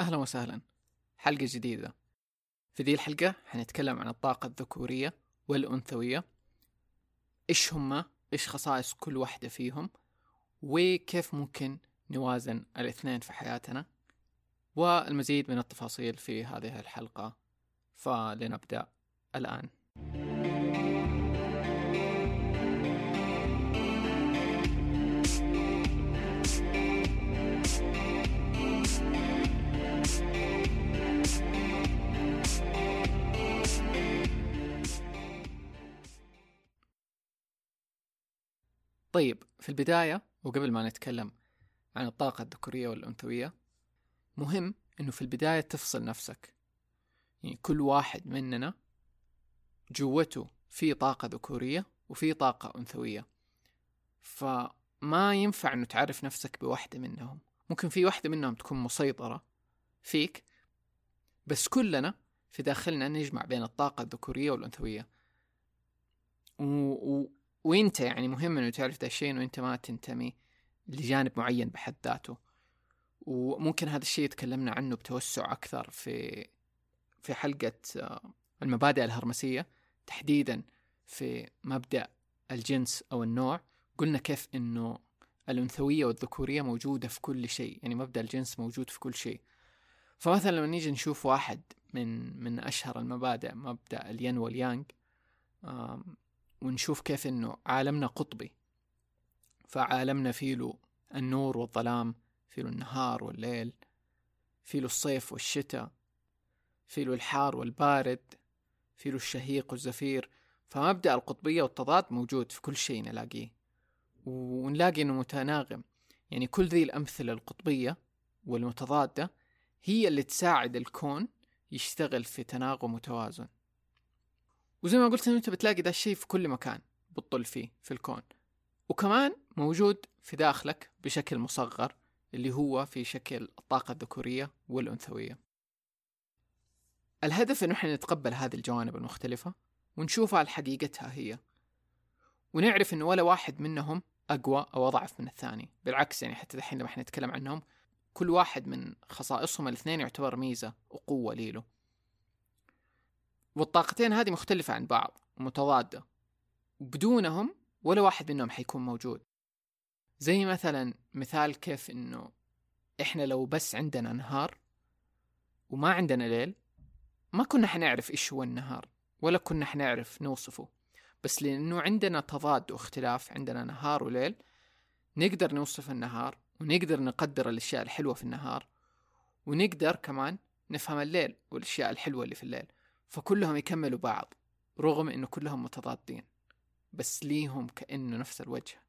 أهلا وسهلا. حلقة جديدة. في ذي الحلقة حنتكلم عن الطاقة الذكورية والأنثوية. إيش هما؟ إيش خصائص كل واحدة فيهم؟ وكيف ممكن نوازن الاثنين في حياتنا؟ والمزيد من التفاصيل في هذه الحلقة. فلنبدأ الآن. طيب في البداية وقبل ما نتكلم عن الطاقة الذكورية والأنثوية مهم إنه في البداية تفصل نفسك. يعني كل واحد مننا جوته في طاقة ذكورية وفي طاقة أنثوية. فما ينفع إنه تعرف نفسك بواحدة منهم. ممكن في واحدة منهم تكون مسيطرة فيك بس كلنا في داخلنا نجمع بين الطاقة الذكورية والأنثوية. و... و... وانت يعني مهم إنه تعرف ذا الشيء إنه انت ما تنتمي لجانب معين بحد ذاته. وممكن هذا الشيء تكلمنا عنه بتوسع أكثر في في حلقة آه، المبادئ الهرمسية. تحديدا في مبدأ الجنس أو النوع. قلنا كيف إنه الأنثوية والذكورية موجودة في كل شيء. يعني مبدأ الجنس موجود في كل شيء. فمثلا لما نيجي نشوف واحد من من أشهر المبادئ مبدأ الين واليانج ونشوف كيف إنه عالمنا قطبي. فعالمنا فيه له النور والظلام فيه له النهار والليل فيه له الصيف والشتاء فيه له الحار والبارد فيه له الشهيق والزفير. فمبدأ القطبية والتضاد موجود في كل شيء نلاقيه. ونلاقي إنه متناغم. يعني كل ذي الأمثلة القطبية والمتضادة هي اللي تساعد الكون يشتغل في تناغم وتوازن. وزي ما قلت أنت بتلاقي ده الشيء في كل مكان بتطل فيه في الكون. وكمان موجود في داخلك بشكل مصغر اللي هو في شكل الطاقة الذكورية والأنثوية. الهدف انه إحنا نتقبل هذه الجوانب المختلفة ونشوفها على حقيقتها هي. ونعرف انه ولا واحد منهم أقوى أو أضعف من الثاني. بالعكس يعني حتى الحين لما إحنا نتكلم عنهم كل واحد من خصائصهم الاثنين يعتبر ميزة وقوة ليله والطاقتين هذه مختلفة عن بعض ومتضادة بدونهم ولا واحد منهم حيكون موجود. زي مثلا مثال كيف إنه إحنا لو بس عندنا نهار وما عندنا ليل ما كنا حنعرف إيش هو النهار ولا كنا حنعرف نوصفه. بس لأنه عندنا تضاد واختلاف عندنا نهار وليل نقدر نوصف النهار ونقدر نقدر الأشياء الحلوة في النهار ونقدر كمان نفهم الليل والأشياء الحلوة اللي في الليل. فكلهم يكملوا بعض رغم إنه كلهم متضادين بس ليهم كأنه نفس الوجه.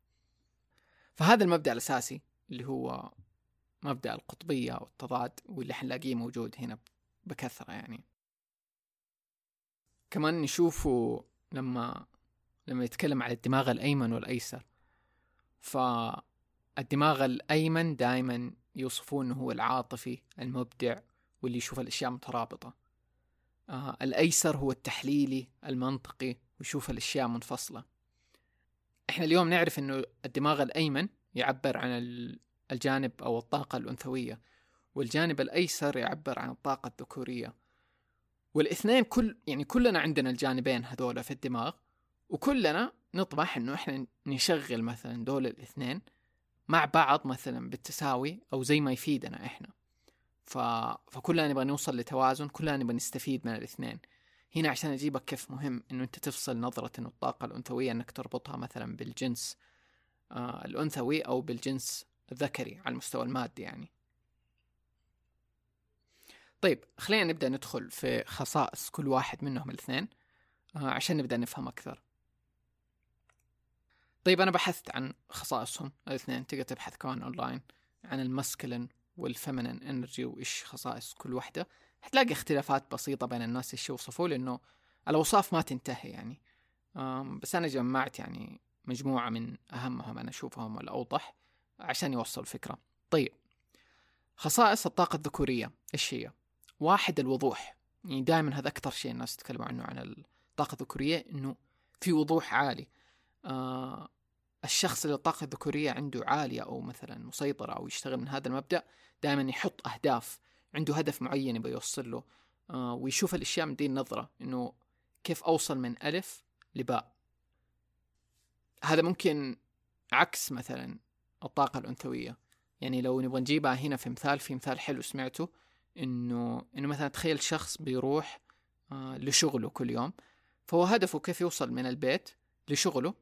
فهذا المبدأ الأساسي اللي هو مبدأ القطبية والتضاد واللي حنلاقيه موجود هنا بكثرة يعني. كمان نشوفه لما لما يتكلم على الدماغ الأيمن والأيسر. فالدماغ الأيمن دائما يوصفون أنه هو العاطفي المبدع واللي يشوف الأشياء مترابطة. آه الأيسر هو التحليلي المنطقي ويشوف الأشياء منفصلة. إحنا اليوم نعرف أنه الدماغ الأيمن يعبر عن الجانب أو الطاقة الأنثوية والجانب الأيسر يعبر عن الطاقة الذكورية. والاثنين كل يعني كلنا عندنا الجانبين هذولا في الدماغ وكلنا نطمح إنه إحنا نشغل مثلا دول الاثنين مع بعض مثلا بالتساوي أو زي ما يفيدنا إحنا. ف... فكلنا نبغى نوصل لتوازن كلنا نبغى نستفيد من الاثنين. هنا عشان أجيبك كيف مهم إنه أنت تفصل نظرة الطاقة الأنثوية إنك تربطها مثلا بالجنس آه الأنثوي أو بالجنس الذكري على المستوى المادي يعني. طيب خلينا نبدأ ندخل في خصائص كل واحد منهم الاثنين آه عشان نبدأ نفهم أكثر. طيب أنا بحثت عن خصائصهم الاثنين تقدر تبحث كمان أونلاين عن ال masculine. وال feminine energy وإيش خصائص كل واحدة حتلاقي اختلافات بسيطة بين الناس إيش يوصفوا لأنه الأوصاف ما تنتهي يعني. بس أنا جمعت يعني مجموعة من أهمهم أنا أشوفهم الاوضح عشان يوصل الفكرة طيب خصائص الطاقة الذكورية إيش هي؟ واحد الوضوح. يعني دائما هذا أكثر شيء الناس تتكلموا عنه عن الطاقة الذكورية إنه في وضوح عالي. آه الشخص اللي الطاقة الذكورية عنده عالية أو مثلا مسيطرة أو يشتغل من هذا المبدأ دائما يحط أهداف عنده هدف معين يبغى يوصل له آه ويشوف الأشياء من دي النظرة إنه كيف أوصل من ألف لباء. هذا ممكن عكس مثلا الطاقة الأنثوية. يعني لو نبغى نجيبها هنا في مثال في مثال حلو سمعته إنه إنه مثلا تخيل شخص بيروح آه لشغله كل يوم فهو هدفه كيف يوصل من البيت لشغله.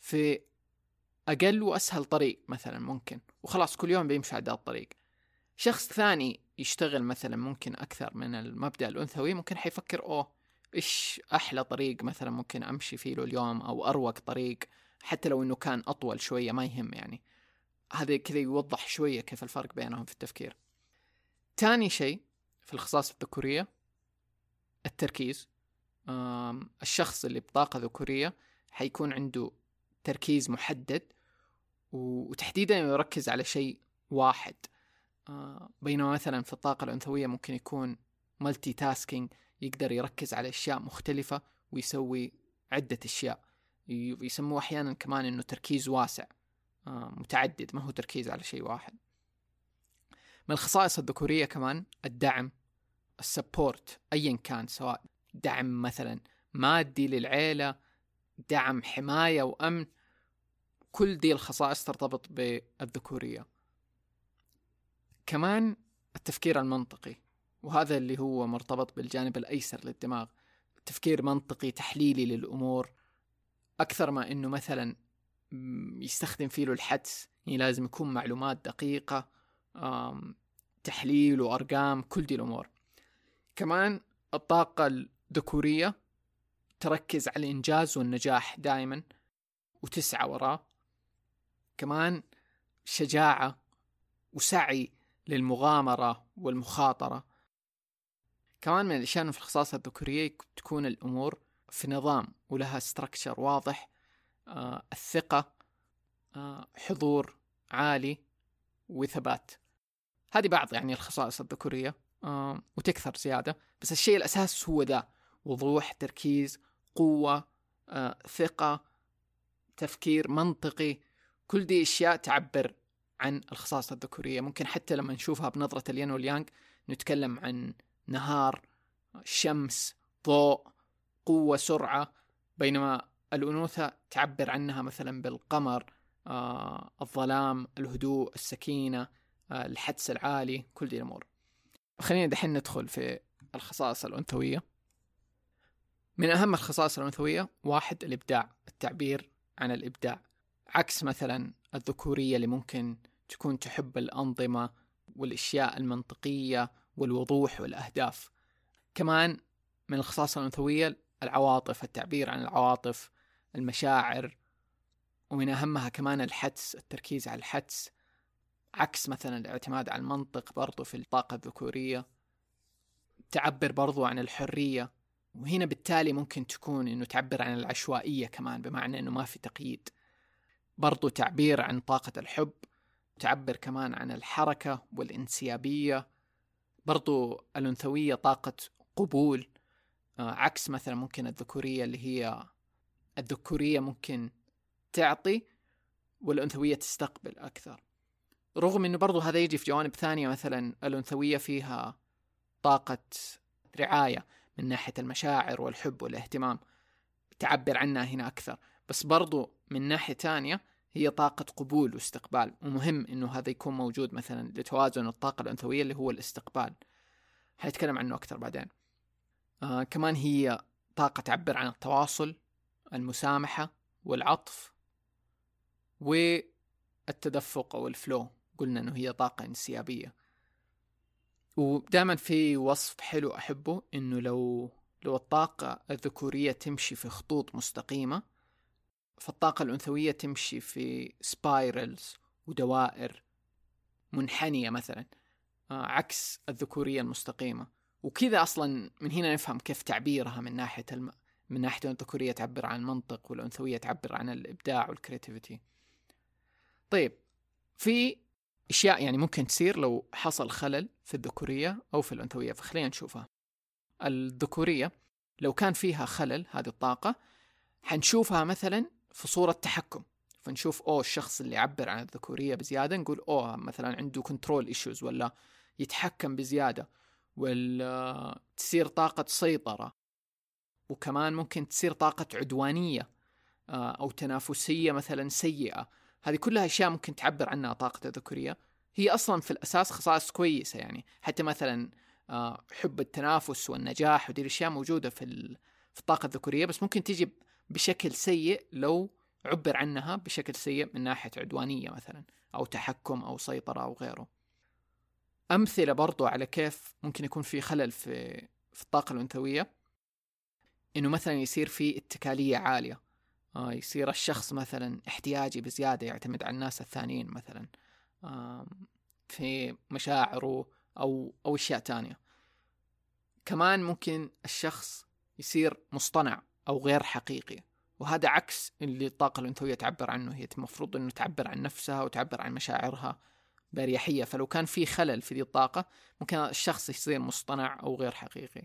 في أقل وأسهل طريق مثلا ممكن وخلاص كل يوم بيمشي على الطريق. شخص ثاني يشتغل مثلا ممكن أكثر من المبدأ الأنثوي ممكن حيفكر أوه إيش أحلى طريق مثلا ممكن أمشي فيه له اليوم أو أروق طريق حتى لو إنه كان أطول شوية ما يهم يعني. هذا كذا يوضح شوية كيف الفرق بينهم في التفكير. تاني شيء في الخصائص الذكورية التركيز. الشخص اللي بطاقة ذكورية حيكون عنده تركيز محدد وتحديدا يركز على شيء واحد. آه، بينما مثلا في الطاقة الأنثوية ممكن يكون multitasking يقدر يركز على أشياء مختلفة ويسوي عدة أشياء. يسموه أحيانا كمان إنه تركيز واسع. آه، متعدد ما هو تركيز على شيء واحد. من الخصائص الذكورية كمان الدعم ال support أيا كان سواء دعم مثلا مادي للعيلة دعم حماية وأمن كل دي الخصائص ترتبط بالذكورية. كمان التفكير المنطقي وهذا اللي هو مرتبط بالجانب الأيسر للدماغ. تفكير منطقي تحليلي للأمور أكثر ما أنه مثلا يستخدم فيه الحدس يعني لازم يكون معلومات دقيقة تحليل وأرقام كل دي الأمور. كمان الطاقة الذكورية تركز على الإنجاز والنجاح دائما وتسعى وراه كمان شجاعة وسعي للمغامرة والمخاطرة. كمان من الأشياء في الخصائص الذكورية تكون الأمور في نظام ولها ستركشر واضح آه الثقة آه حضور عالي وثبات. هذه بعض يعني الخصائص الذكورية آه وتكثر زيادة بس الشيء الأساس هو ذا وضوح تركيز قوة آه، ثقة تفكير منطقي. كل دي أشياء تعبر عن الخصائص الذكورية. ممكن حتى لما نشوفها بنظرة الين واليانغ نتكلم عن نهار شمس ضوء قوة سرعة بينما الأنوثة تعبر عنها مثلا بالقمر آه، الظلام الهدوء السكينة آه، الحدس العالي كل دي الأمور. خلينا دحين ندخل في الخصائص الأنثوية. من أهم الخصائص الأنثوية واحد الإبداع التعبير عن الإبداع. عكس مثلا الذكورية اللي ممكن تكون تحب الأنظمة والأشياء المنطقية والوضوح والأهداف. كمان من الخصائص الأنثوية العواطف التعبير عن العواطف المشاعر ومن أهمها كمان الحدس التركيز على الحدس. عكس مثلا الاعتماد على المنطق برضو في الطاقة الذكورية. تعبر برضو عن الحرية. وهنا بالتالي ممكن تكون إنه تعبر عن العشوائية كمان بمعنى إنه ما في تقييد. برضو تعبير عن طاقة الحب تعبر كمان عن الحركة والانسيابية برضو الأنثوية طاقة قبول آه، عكس مثلا ممكن الذكورية اللي هي الذكورية ممكن تعطي والأنثوية تستقبل أكثر. رغم أنه برضو هذا يجي في جوانب ثانية مثلا الأنثوية فيها طاقة رعاية من ناحية المشاعر والحب والاهتمام تعبر عنها هنا أكثر. بس برضو من ناحية تانية هي طاقة قبول واستقبال. ومهم إنه هذا يكون موجود مثلا لتوازن الطاقة الأنثوية اللي هو الاستقبال. حنتكلم عنه أكثر بعدين. آه كمان هي طاقة تعبر عن التواصل المسامحة والعطف والتدفق أو الفلو قلنا إنه هي طاقة انسيابية. ودائما في وصف حلو أحبه إنه لو لو الطاقة الذكورية تمشي في خطوط مستقيمة فالطاقة الأنثوية تمشي في سبايرلز ودوائر منحنية مثلا آه، عكس الذكورية المستقيمة. وكذا أصلا من هنا نفهم كيف تعبيرها من ناحية الم... من ناحية الذكورية تعبر عن المنطق والأنثوية تعبر عن الإبداع وال creativity طيب في أشياء يعني ممكن تصير لو حصل خلل في الذكورية أو في الأنثوية. فخلينا نشوفها. الذكورية لو كان فيها خلل هذه الطاقة حنشوفها مثلا في صورة تحكم. فنشوف أوه الشخص اللي يعبر عن الذكورية بزيادة نقول أوه مثلا عنده control issues ولا يتحكم بزيادة ولا تصير طاقة سيطرة وكمان ممكن تصير طاقة عدوانية آه، أو تنافسية مثلا سيئة. هذه كلها أشياء ممكن تعبر عنها طاقة الذكورية. هي أصلا في الأساس خصائص كويسة يعني. حتى مثلا آه، حب التنافس والنجاح ودي الأشياء موجودة في في الطاقة الذكورية بس ممكن تجي بشكل سيء لو عبر عنها بشكل سيء من ناحية عدوانية مثلا أو تحكم أو سيطرة أو غيره. أمثلة برضو على كيف ممكن يكون في خلل في في الطاقة الأنثوية. إنه مثلا يصير في اتكالية عالية. آه يصير الشخص مثلا احتياجي بزيادة يعتمد على الناس الثانيين مثلا. آه في مشاعره أو أو أشياء تانية. كمان ممكن الشخص يصير مصطنع. أو غير حقيقي. وهذا عكس اللي الطاقة الأنثوية تعبر عنه. هي المفروض أنه تعبر عن نفسها وتعبر عن مشاعرها بأريحية. فلو كان في خلل في ذي الطاقة ممكن الشخص يصير مصطنع أو غير حقيقي.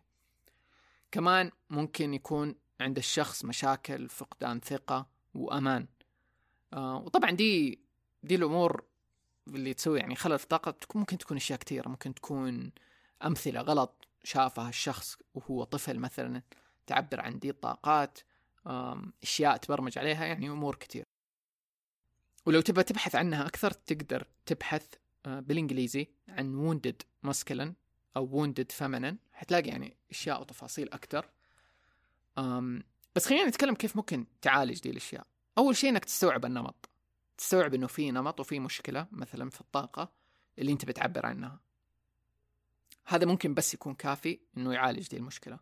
كمان ممكن يكون عند الشخص مشاكل فقدان ثقة وأمان. آه وطبعا دي دي الأمور اللي تسوي. يعني خلل في الطاقة ممكن تكون أشياء كثيرة. ممكن تكون أمثلة غلط شافها الشخص وهو طفل مثلا. تعبر عن دي الطاقات أشياء تبرمج عليها يعني أمور كثير ولو تبغى تبحث عنها أكثر تقدر تبحث آه، بالإنجليزي عن wounded masculine أو wounded feminine. حتلاقي يعني أشياء وتفاصيل أكثر. بس خلينا نتكلم كيف ممكن تعالج دي الأشياء. أول شيء إنك تستوعب النمط. تستوعب إنه في نمط وفي مشكلة مثلا في الطاقة اللي أنت بتعبر عنها. هذا ممكن بس يكون كافي إنه يعالج دي المشكلة.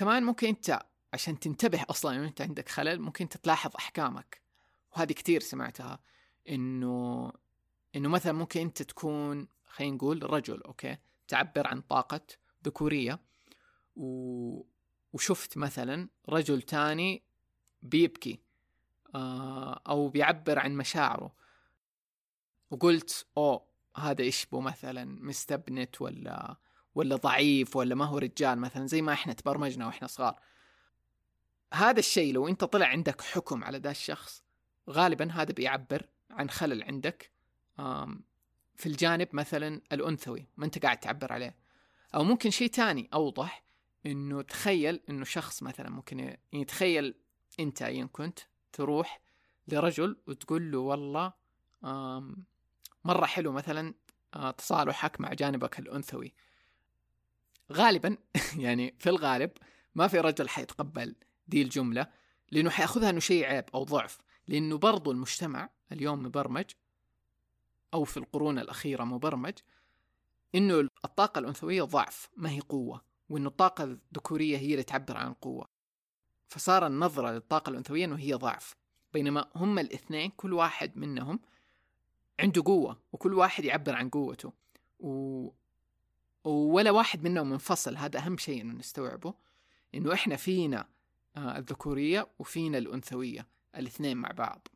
كمان ممكن انت عشان تنتبه أصلا انه انت عندك خلل ممكن تلاحظ احكامك. وهذه كثير سمعتها إنه إنه مثلا ممكن انت تكون خلينا نقول رجل أوكي؟ تعبر عن طاقة ذكورية و... وشفت مثلا رجل تاني بيبكي آه أو بيعبر عن مشاعره. وقلت أوه هذا يشبه مثلا مستبنت ولا ولا ضعيف ولا ما هو رجال مثلا زي ما إحنا تبرمجنا وإحنا صغار. هذا الشيء لو أنت طلع عندك حكم على ذا الشخص غالبا هذا بيعبر عن خلل عندك في الجانب مثلا الأنثوي ما أنت قاعد تعبر عليه. أو ممكن شيء تاني أوضح إنه تخيل إنه شخص مثلا ممكن يعني تخيل أنت ايا كنت تروح لرجل وتقول له والله مرة حلو مثلا آه، تصالحك مع جانبك الأنثوي. غالبا يعني في الغالب ما في رجل حيتقبل دي الجملة لأنه حيأخذها أنه شيء عيب أو ضعف لأنه برضو المجتمع اليوم مبرمج أو في القرون الأخيرة مبرمج إنه الطاقة الأنثوية ضعف ما هي قوة وإنه الطاقة الذكورية هي اللي تعبر عن قوة. فصار النظرة للطاقة الأنثوية إنه هي ضعف. بينما هم الاثنين كل واحد منهم عنده قوة وكل واحد يعبر عن قوته. و... ولا واحد منهم منفصل. هذا أهم شيء إنه نستوعبه إنه إحنا فينا آه، الذكورية وفينا الأنثوية الاثنين مع بعض.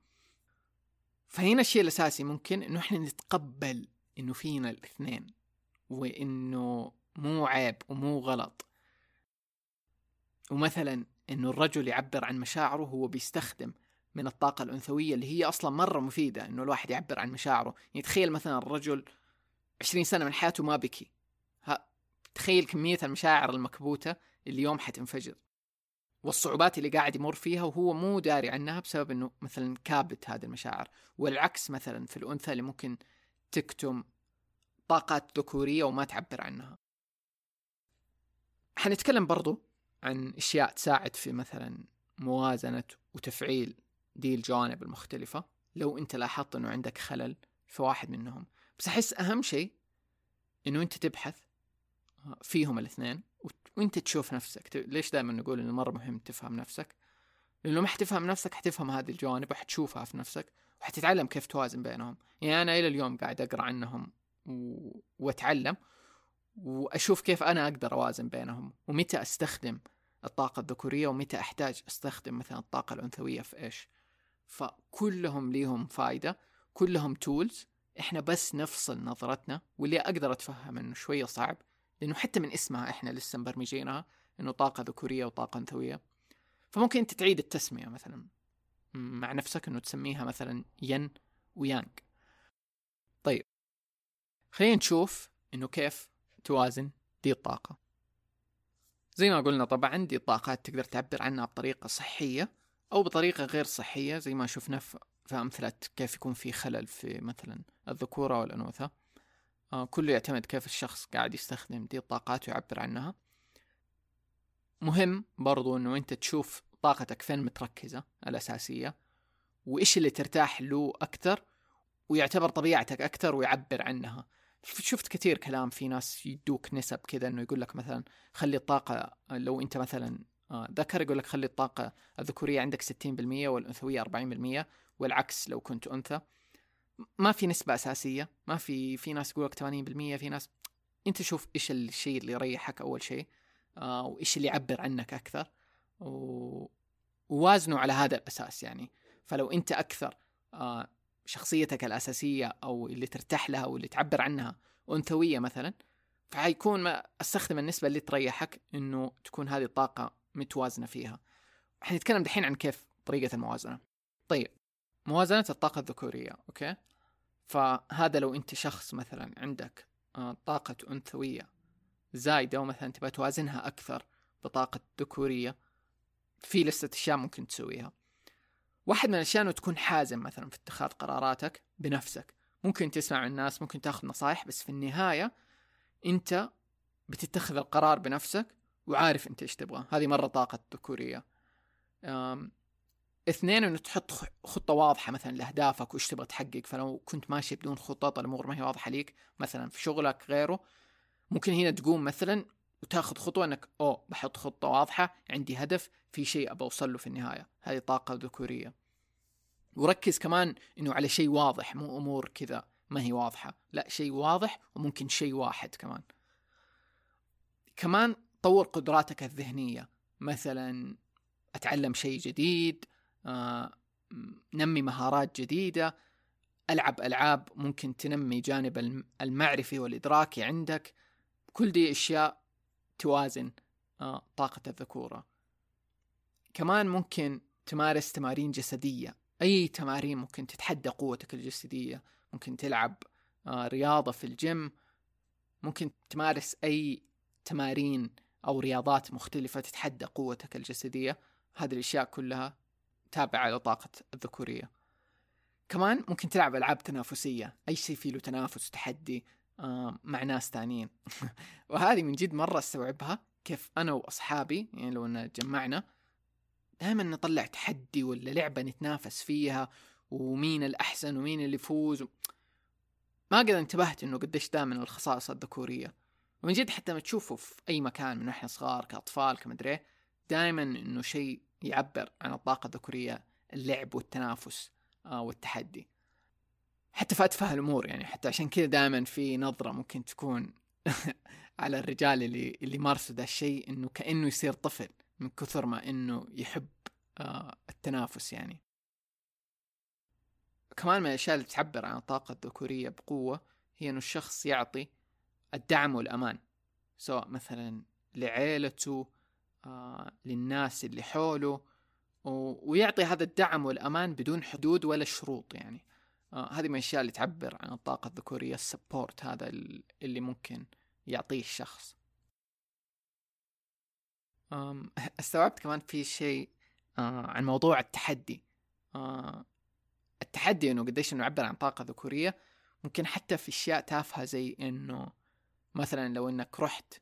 فهنا الشيء الأساسي ممكن إنه إحنا نتقبل إنه فينا الاثنين وإنه مو عيب ومو غلط. ومثلا إنه الرجل يعبر عن مشاعره هو بيستخدم من الطاقة الأنثوية اللي هي أصلا مرة مفيدة إنه الواحد يعبر عن مشاعره. يعني تخيل مثلا الرجل عشرين سنة من حياته ما بكي. تخيل كمية المشاعر المكبوتة اللي يوم حتنفجر. والصعوبات اللي قاعد يمر فيها وهو مو داري عنها بسبب إنه مثلا كابت هذه المشاعر والعكس مثلا في الأنثى اللي ممكن تكتم طاقات ذكورية وما تعبر عنها. حنتكلم برضو عن أشياء تساعد في مثلا موازنة وتفعيل دي الجوانب المختلفة. لو أنت لاحظت إنه عندك خلل في واحد منهم بس أحس أهم شيء إنه أنت تبحث فيهم الاثنين وانت تشوف نفسك. ليش دائما نقول إنه مرة مهم تفهم نفسك؟ لأنه ما حتفهم نفسك حتفهم هذه الجوانب وحتشوفها في نفسك وحتتعلم كيف توازن بينهم. يعني أنا إلى اليوم قاعد أقرأ عنهم و... وأتعلم وأشوف كيف أنا أقدر أوازن بينهم ومتى أستخدم الطاقة الذكورية ومتى أحتاج أستخدم مثلا الطاقة الأنثوية في إيش. فكلهم ليهم فايدة كلهم تولز إحنا بس نفصل نظرتنا واللي أقدر أتفهم إنه شوية صعب لأنه حتى من اسمها إحنا لسه مبرمجينها إنه طاقة ذكورية وطاقة أنثوية. فممكن أنت تعيد التسمية مثلا مع نفسك إنه تسميها مثلا ين ويانج طيب خلينا نشوف إنه كيف توازن دي الطاقة. زي ما قلنا طبعا دي الطاقات تقدر تعبر عنها بطريقة صحية أو بطريقة غير صحية زي ما شفنا في أمثلة كيف يكون في خلل في مثلا الذكورة والأنوثة. كله يعتمد كيف الشخص قاعد يستخدم دي الطاقات ويعبر عنها. مهم برضو أنه أنت تشوف طاقتك فين متركزة الأساسية وإيش اللي ترتاح له أكثر ويعتبر طبيعتك أكثر ويعبر عنها. شفت كثير كلام في ناس يدوك نسب كذا إنه يقول لك مثلا خلي الطاقة لو أنت مثلا آه، ذكر يقول لك خلي الطاقة الذكورية عندك 60% والأنثوية 40% والعكس لو كنت أنثى. ما في نسبة أساسية ما في في ناس يقول لك 80% في ناس أنت شوف إيش الشيء اللي يريحك أول شيء آه وإيش اللي يعبر عنك أكثر و... ووازنه على هذا الأساس يعني. فلو أنت أكثر آه شخصيتك الأساسية أو اللي ترتاح لها واللي تعبر عنها أنثوية مثلا فحيكون ما أستخدم النسبة اللي تريحك إنه تكون هذه الطاقة متوازنة فيها. حنتكلم دحين عن كيف طريقة الموازنة. طيب موازنة الطاقة الذكورية أوكي؟ فهذا لو أنت شخص مثلا عندك آه، طاقة أنثوية زايدة ومثلا تبغى توازنها أكثر بطاقة ذكورية في لستة أشياء ممكن تسويها. واحد من الأشياء إنه تكون حازم مثلا في اتخاذ قراراتك بنفسك. ممكن تسمع من الناس ممكن تأخذ نصايح بس في النهاية أنت بتتخذ القرار بنفسك وعارف أنت إيش تبغى. هذه مرة طاقة ذكورية. اثنين إنه تحط خطة واضحة مثلا لأهدافك وإيش تبغى تحقق. فلو كنت ماشي بدون خطط الأمور ما هي واضحة ليك. مثلا في شغلك غيره. ممكن هنا تقوم مثلا وتاخذ خطوة إنك أوه بحط خطة واضحة عندي هدف في شيء ابى أوصل له في النهاية. هذه طاقة ذكورية. وركز كمان إنه على شيء واضح مو أمور كذا ما هي واضحة. لا شيء واضح وممكن شيء واحد كمان. كمان طور قدراتك الذهنية. مثلا أتعلم شيء جديد نمي مهارات جديدة ألعب ألعاب ممكن تنمي جانب المعرفي والادراكي عندك. كل دي أشياء توازن آه، طاقة الذكورة. كمان ممكن تمارس تمارين جسدية. أي تمارين ممكن تتحدى قوتك الجسدية. ممكن تلعب آه، رياضة في الجيم. ممكن تمارس أي تمارين أو رياضات مختلفة تتحدى قوتك الجسدية. هذه الأشياء كلها تابعة لطاقة الذكورية. كمان ممكن تلعب ألعاب تنافسية أي شيء فيه له تنافس تحدي آه مع ناس تانيين. وهذه من جد مرة أستوعبها كيف أنا وأصحابي يعني لو أن جمعنا دائما نطلع تحدي ولا لعبة نتنافس فيها ومين الأحسن ومين اللي يفوز. و... ما قد انتبهت إنه قديش دائما الخصائص الذكورية. ومن جد حتى ما تشوفه في أي مكان من إحنا صغار كأطفال كمدري دائما إنه شيء يعبر عن الطاقة الذكورية اللعب والتنافس آه والتحدي. حتى في اتفه الأمور يعني حتى عشان كذا دائما في نظرة ممكن تكون على الرجال اللي اللي مارسوا ذا الشيء إنه كأنه يصير طفل من كثر ما إنه يحب آه التنافس يعني. كمان من الأشياء اللي تعبر عن الطاقة الذكورية بقوة هي إنه الشخص يعطي الدعم والأمان سواء مثلا لعيلته للناس اللي حوله ويعطي هذا الدعم والأمان بدون حدود ولا شروط يعني. آه هذه من الأشياء اللي تعبر عن الطاقة الذكورية السبورت هذا اللي ممكن يعطيه الشخص. استوعبت كمان في شيء آه عن موضوع التحدي. آه التحدي إنه قديش إنه يعبر عن طاقة ذكورية. ممكن حتى في أشياء تافهة زي إنه مثلا لو إنك رحت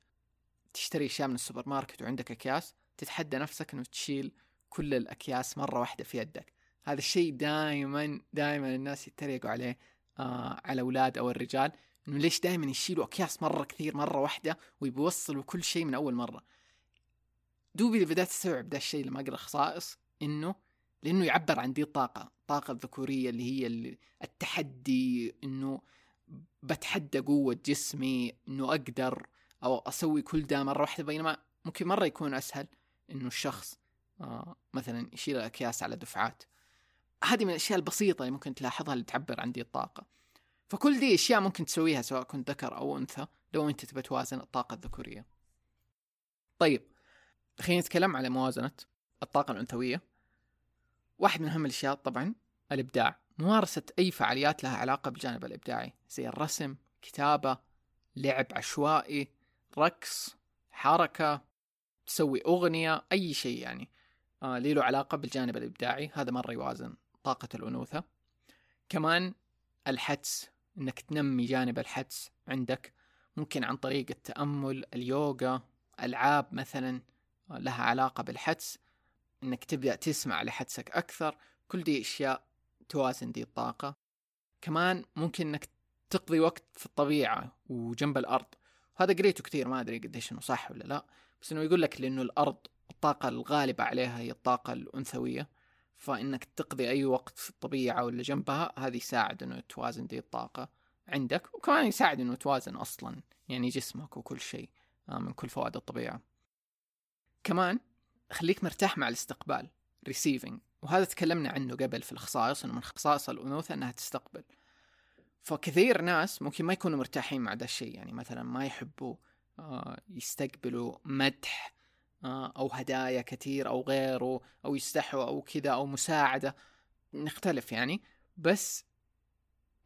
تشتري أشياء من السوبر ماركت وعندك أكياس تتحدى نفسك إنه تشيل كل الأكياس مرة واحدة في يدك. هذا الشيء دائما دائما الناس يتريقوا عليه آه على الاولاد أو الرجال إنه ليش دائما يشيلوا أكياس مرة كثير مرة واحدة ويبوصلوا كل شيء من أول مرة. دوبي اللي بدأت استوعب ده الشيء لما اقرا خصائص إنه لأنه يعبر عن دي الطاقة الطاقة الذكورية اللي هي التحدي إنه بتحدى قوة جسمي إنه أقدر أو أسوي كل ده مرة واحدة بينما ممكن مرة يكون أسهل إنه الشخص آه مثلا يشيل الأكياس على دفعات. هذه من الأشياء البسيطة اللي ممكن تلاحظها اللي تعبر عن دي الطاقة. فكل دي اشياء ممكن تسويها سواء كنت ذكر أو أنثى لو أنت تبى توازن الطاقة الذكورية. طيب خلينا نتكلم على موازنة الطاقة الأنثوية. واحد من أهم الأشياء طبعا الإبداع. ممارسة أي فعاليات لها علاقة بالجانب الإبداعي زي الرسم كتابة لعب عشوائي رقص حركة تسوي أغنية أي شيء يعني. آه لي له علاقة بالجانب الإبداعي. هذا مرة يوازن طاقة الأنوثة. كمان الحدس إنك تنمي جانب الحدس عندك. ممكن عن طريق التأمل اليوغا ألعاب مثلا لها علاقة بالحدس. إنك تبدأ تسمع لحدسك أكثر. كل دي أشياء توازن دي الطاقة. كمان ممكن إنك تقضي وقت في الطبيعة وجنب الأرض. هذا قريته كثير ما أدري قديش إنه صح ولا لا بس إنه يقول لك لأنه الأرض الطاقة الغالبة عليها هي الطاقة الأنثوية فإنك تقضي أي وقت في الطبيعة ولا جنبها هذا يساعد إنه توازن دي الطاقة عندك وكمان يساعد إنه توازن أصلا يعني جسمك وكل شيء آه، من كل فوائد الطبيعة. كمان خليك مرتاح مع الاستقبال receiving وهذا تكلمنا عنه قبل في الخصائص إنه من خصائص الأنوثة إنها تستقبل. فكثير ناس ممكن ما يكونوا مرتاحين مع ذا الشيء يعني مثلا ما يحبوا آه، يستقبلوا مدح آه، أو هدايا كثير أو غيره أو يستحوا أو كذا أو مساعدة. نختلف يعني بس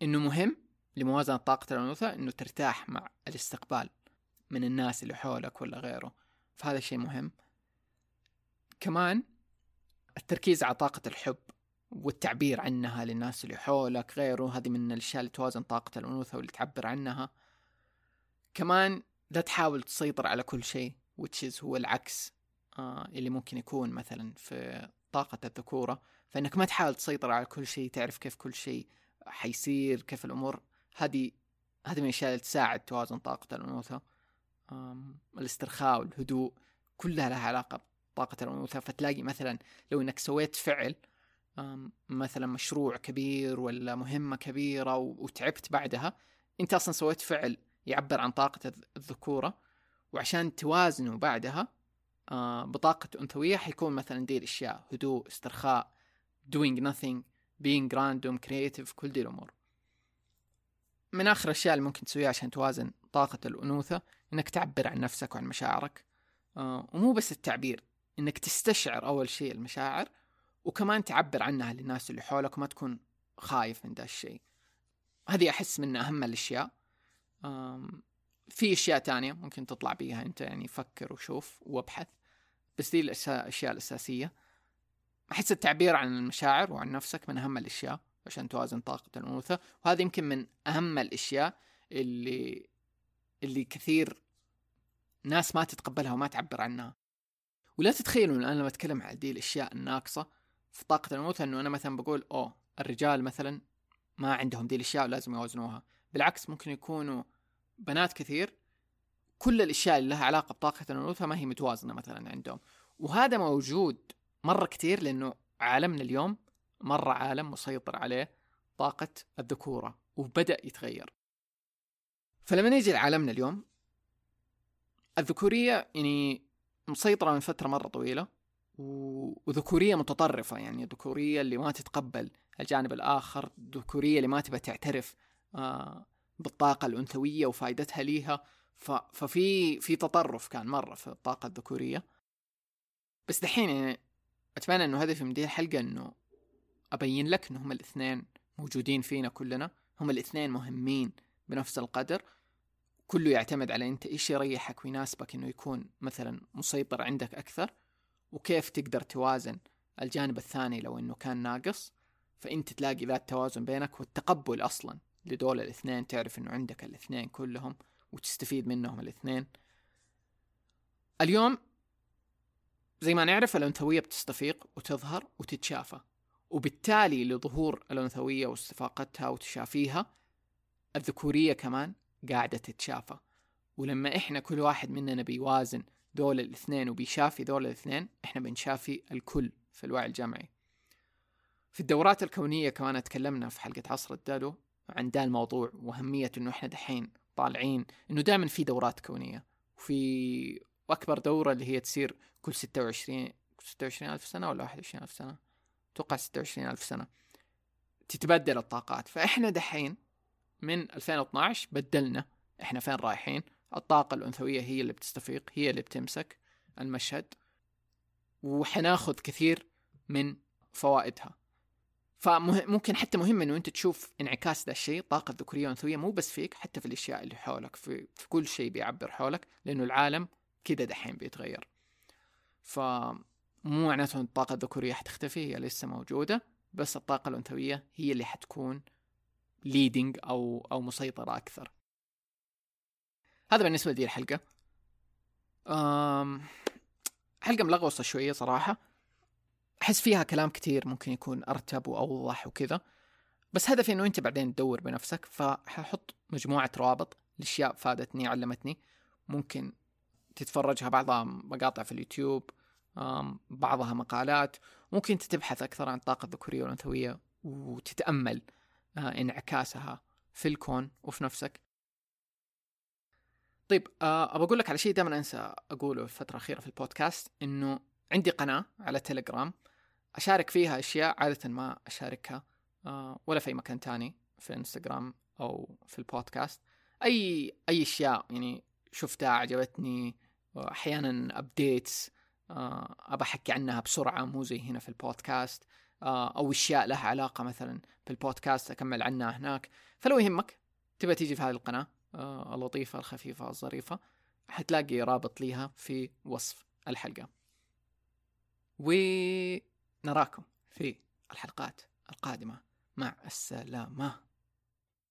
إنه مهم لموازنة طاقة الأنوثة إنه ترتاح مع الاستقبال من الناس اللي حولك ولا غيره. فهذا شيء مهم. كمان التركيز على طاقة الحب. والتعبير عنها للناس اللي حولك غيره. هذه من الأشياء اللي توازن طاقة الأنوثة واللي تعبر عنها. كمان لا تحاول تسيطر على كل شيء which is هو العكس آه اللي ممكن يكون مثلا في طاقة الذكورة. فإنك ما تحاول تسيطر على كل شيء تعرف كيف كل شيء حيصير كيف الأمور. هذه هذه من الأشياء اللي تساعد توازن طاقة الأنوثة. الاسترخاء والهدوء كلها لها علاقة بطاقة الأنوثة. فتلاقي مثلا لو إنك سويت فعل مثلا مشروع كبير ولا مهمة كبيرة وتعبت بعدها أنت أصلا سويت فعل يعبر عن طاقة الذكورة. وعشان توازنه بعدها بطاقة أنثوية حيكون مثلا دي الأشياء هدوء استرخاء doing nothing being random creative كل دي الأمور. من آخر الأشياء اللي ممكن تسويها عشان توازن طاقة الأنوثة إنك تعبر عن نفسك وعن مشاعرك. ومو بس التعبير إنك تستشعر أول شيء المشاعر وكمان تعبر عنها للناس اللي حولك وما تكون خايف من ذا الشيء. هذه أحس من أهم الأشياء. في أشياء تانية ممكن تطلع بيها أنت يعني فكر وشوف وابحث بس دي الأشياء الأساسية. أحس التعبير عن المشاعر وعن نفسك من أهم الأشياء عشان توازن طاقة الأنوثة وهذا يمكن من أهم الأشياء اللي اللي كثير ناس ما تتقبلها وما تعبر عنها. ولا تتخيلوا أنا لما اتكلم عن دي الأشياء الناقصة في طاقة الانوثة إنه أنا مثلا بقول أوه الرجال مثلا ما عندهم دي الأشياء ولازم يوازنوها. بالعكس ممكن يكونوا بنات كثير كل الأشياء اللي لها علاقة بطاقة الانوثه ما هي متوازنة مثلا عندهم. وهذا موجود مرة كثير لأنه عالمنا اليوم مرة عالم مسيطر عليه طاقة الذكورة وبدأ يتغير. فلما نيجي لعالمنا اليوم الذكورية يعني مسيطرة من فترة مرة طويلة. وذكورية متطرفة يعني الذكوريه اللي ما تتقبل الجانب الآخر الذكوريه اللي ما تبى تعترف آه بالطاقة الأنثوية وفائدتها ليها. ففي في تطرف كان مرة في الطاقة الذكورية. بس دحين يعني أتمنى إنه هدفي من دي الحلقة إنه أبين لك إنه هم الاثنين موجودين فينا كلنا. هم الاثنين مهمين بنفس القدر. كله يعتمد على أنت إيش يريحك ويناسبك إنه يكون مثلا مسيطر عندك أكثر. وكيف تقدر توازن الجانب الثاني لو إنه كان ناقص فأنت تلاقي ذات توازن بينك والتقبل أصلا لدول الاثنين تعرف إنه عندك الاثنين كلهم وتستفيد منهم الاثنين. اليوم زي ما نعرف الأنثوية بتستفيق وتظهر وتتشافى وبالتالي لظهور الأنثوية واستفاقتها وتشافيها الذكورية كمان قاعدة تتشافى. ولما إحنا كل واحد مننا بيوازن دول الاثنين وبيشافي دول الاثنين إحنا بنشافي الكل في الوعي الجمعي. في الدورات الكونية كمان تكلمنا في حلقة عصر الدالو عن ذا الموضوع وأهمية إنه إحنا دحين طالعين إنه دائما في دورات كونية وفي واكبر دورة اللي هي تصير كل 26 26 ألف سنة ولا 21 ألف سنة؟ أتوقع 26 ألف سنة. تتبدل الطاقات. فإحنا دحين من 2012 بدلنا إحنا فين رايحين؟ الطاقة الأنثوية هي اللي بتستفيق هي اللي بتمسك المشهد. وحناخذ كثير من فوائدها. فممكن حتى مهم إنه أنت تشوف انعكاس ذا الشيء الطاقه الذكوريه والانثويه مو بس فيك حتى في الأشياء اللي حولك في, في كل شيء بيعبر حولك لأنه العالم كذا دحين بيتغير. ف مو معناته الطاقة الذكورية حتختفي هي لسه موجودة بس الطاقة الأنثوية هي اللي حتكون ليدنج أو أو مسيطرة أكثر. هذا بالنسبة لدي الحلقة. أم... حلقة ملغوصة شوية صراحة. أحس فيها كلام كتير ممكن يكون أرتب وأوضح وكذا. بس هدفي إنه أنت بعدين تدور بنفسك فححط مجموعة روابط لأشياء فادتني علمتني. ممكن تتفرجها بعضها مقاطع في اليوتيوب بعضها مقالات. ممكن تبحث أكثر عن الطاقه الذكوريه والانثويه وتتأمل آه، انعكاسها في الكون وفي نفسك. طيب أه ابى أقول لك على شيء دائما أنسى أقوله الفترة الأخيرة في البودكاست إنه عندي قناة على تليجرام أشارك فيها أشياء عادة ما أشاركها أه ولا في أي مكان تاني في انستغرام أو في البودكاست. أي أي أشياء يعني شفتها عجبتني أحيانا updates أه أبى أحكي عنها بسرعة مو زي هنا في البودكاست أو أشياء لها علاقة مثلا في البودكاست أكمل عنها هناك. فلو يهمك تبى تيجي في هذه القناة آه، اللطيفة الخفيفة الظريفة حتلاقي رابط ليها في وصف الحلقة. ونراكم في الحلقات القادمة. مع السلامة.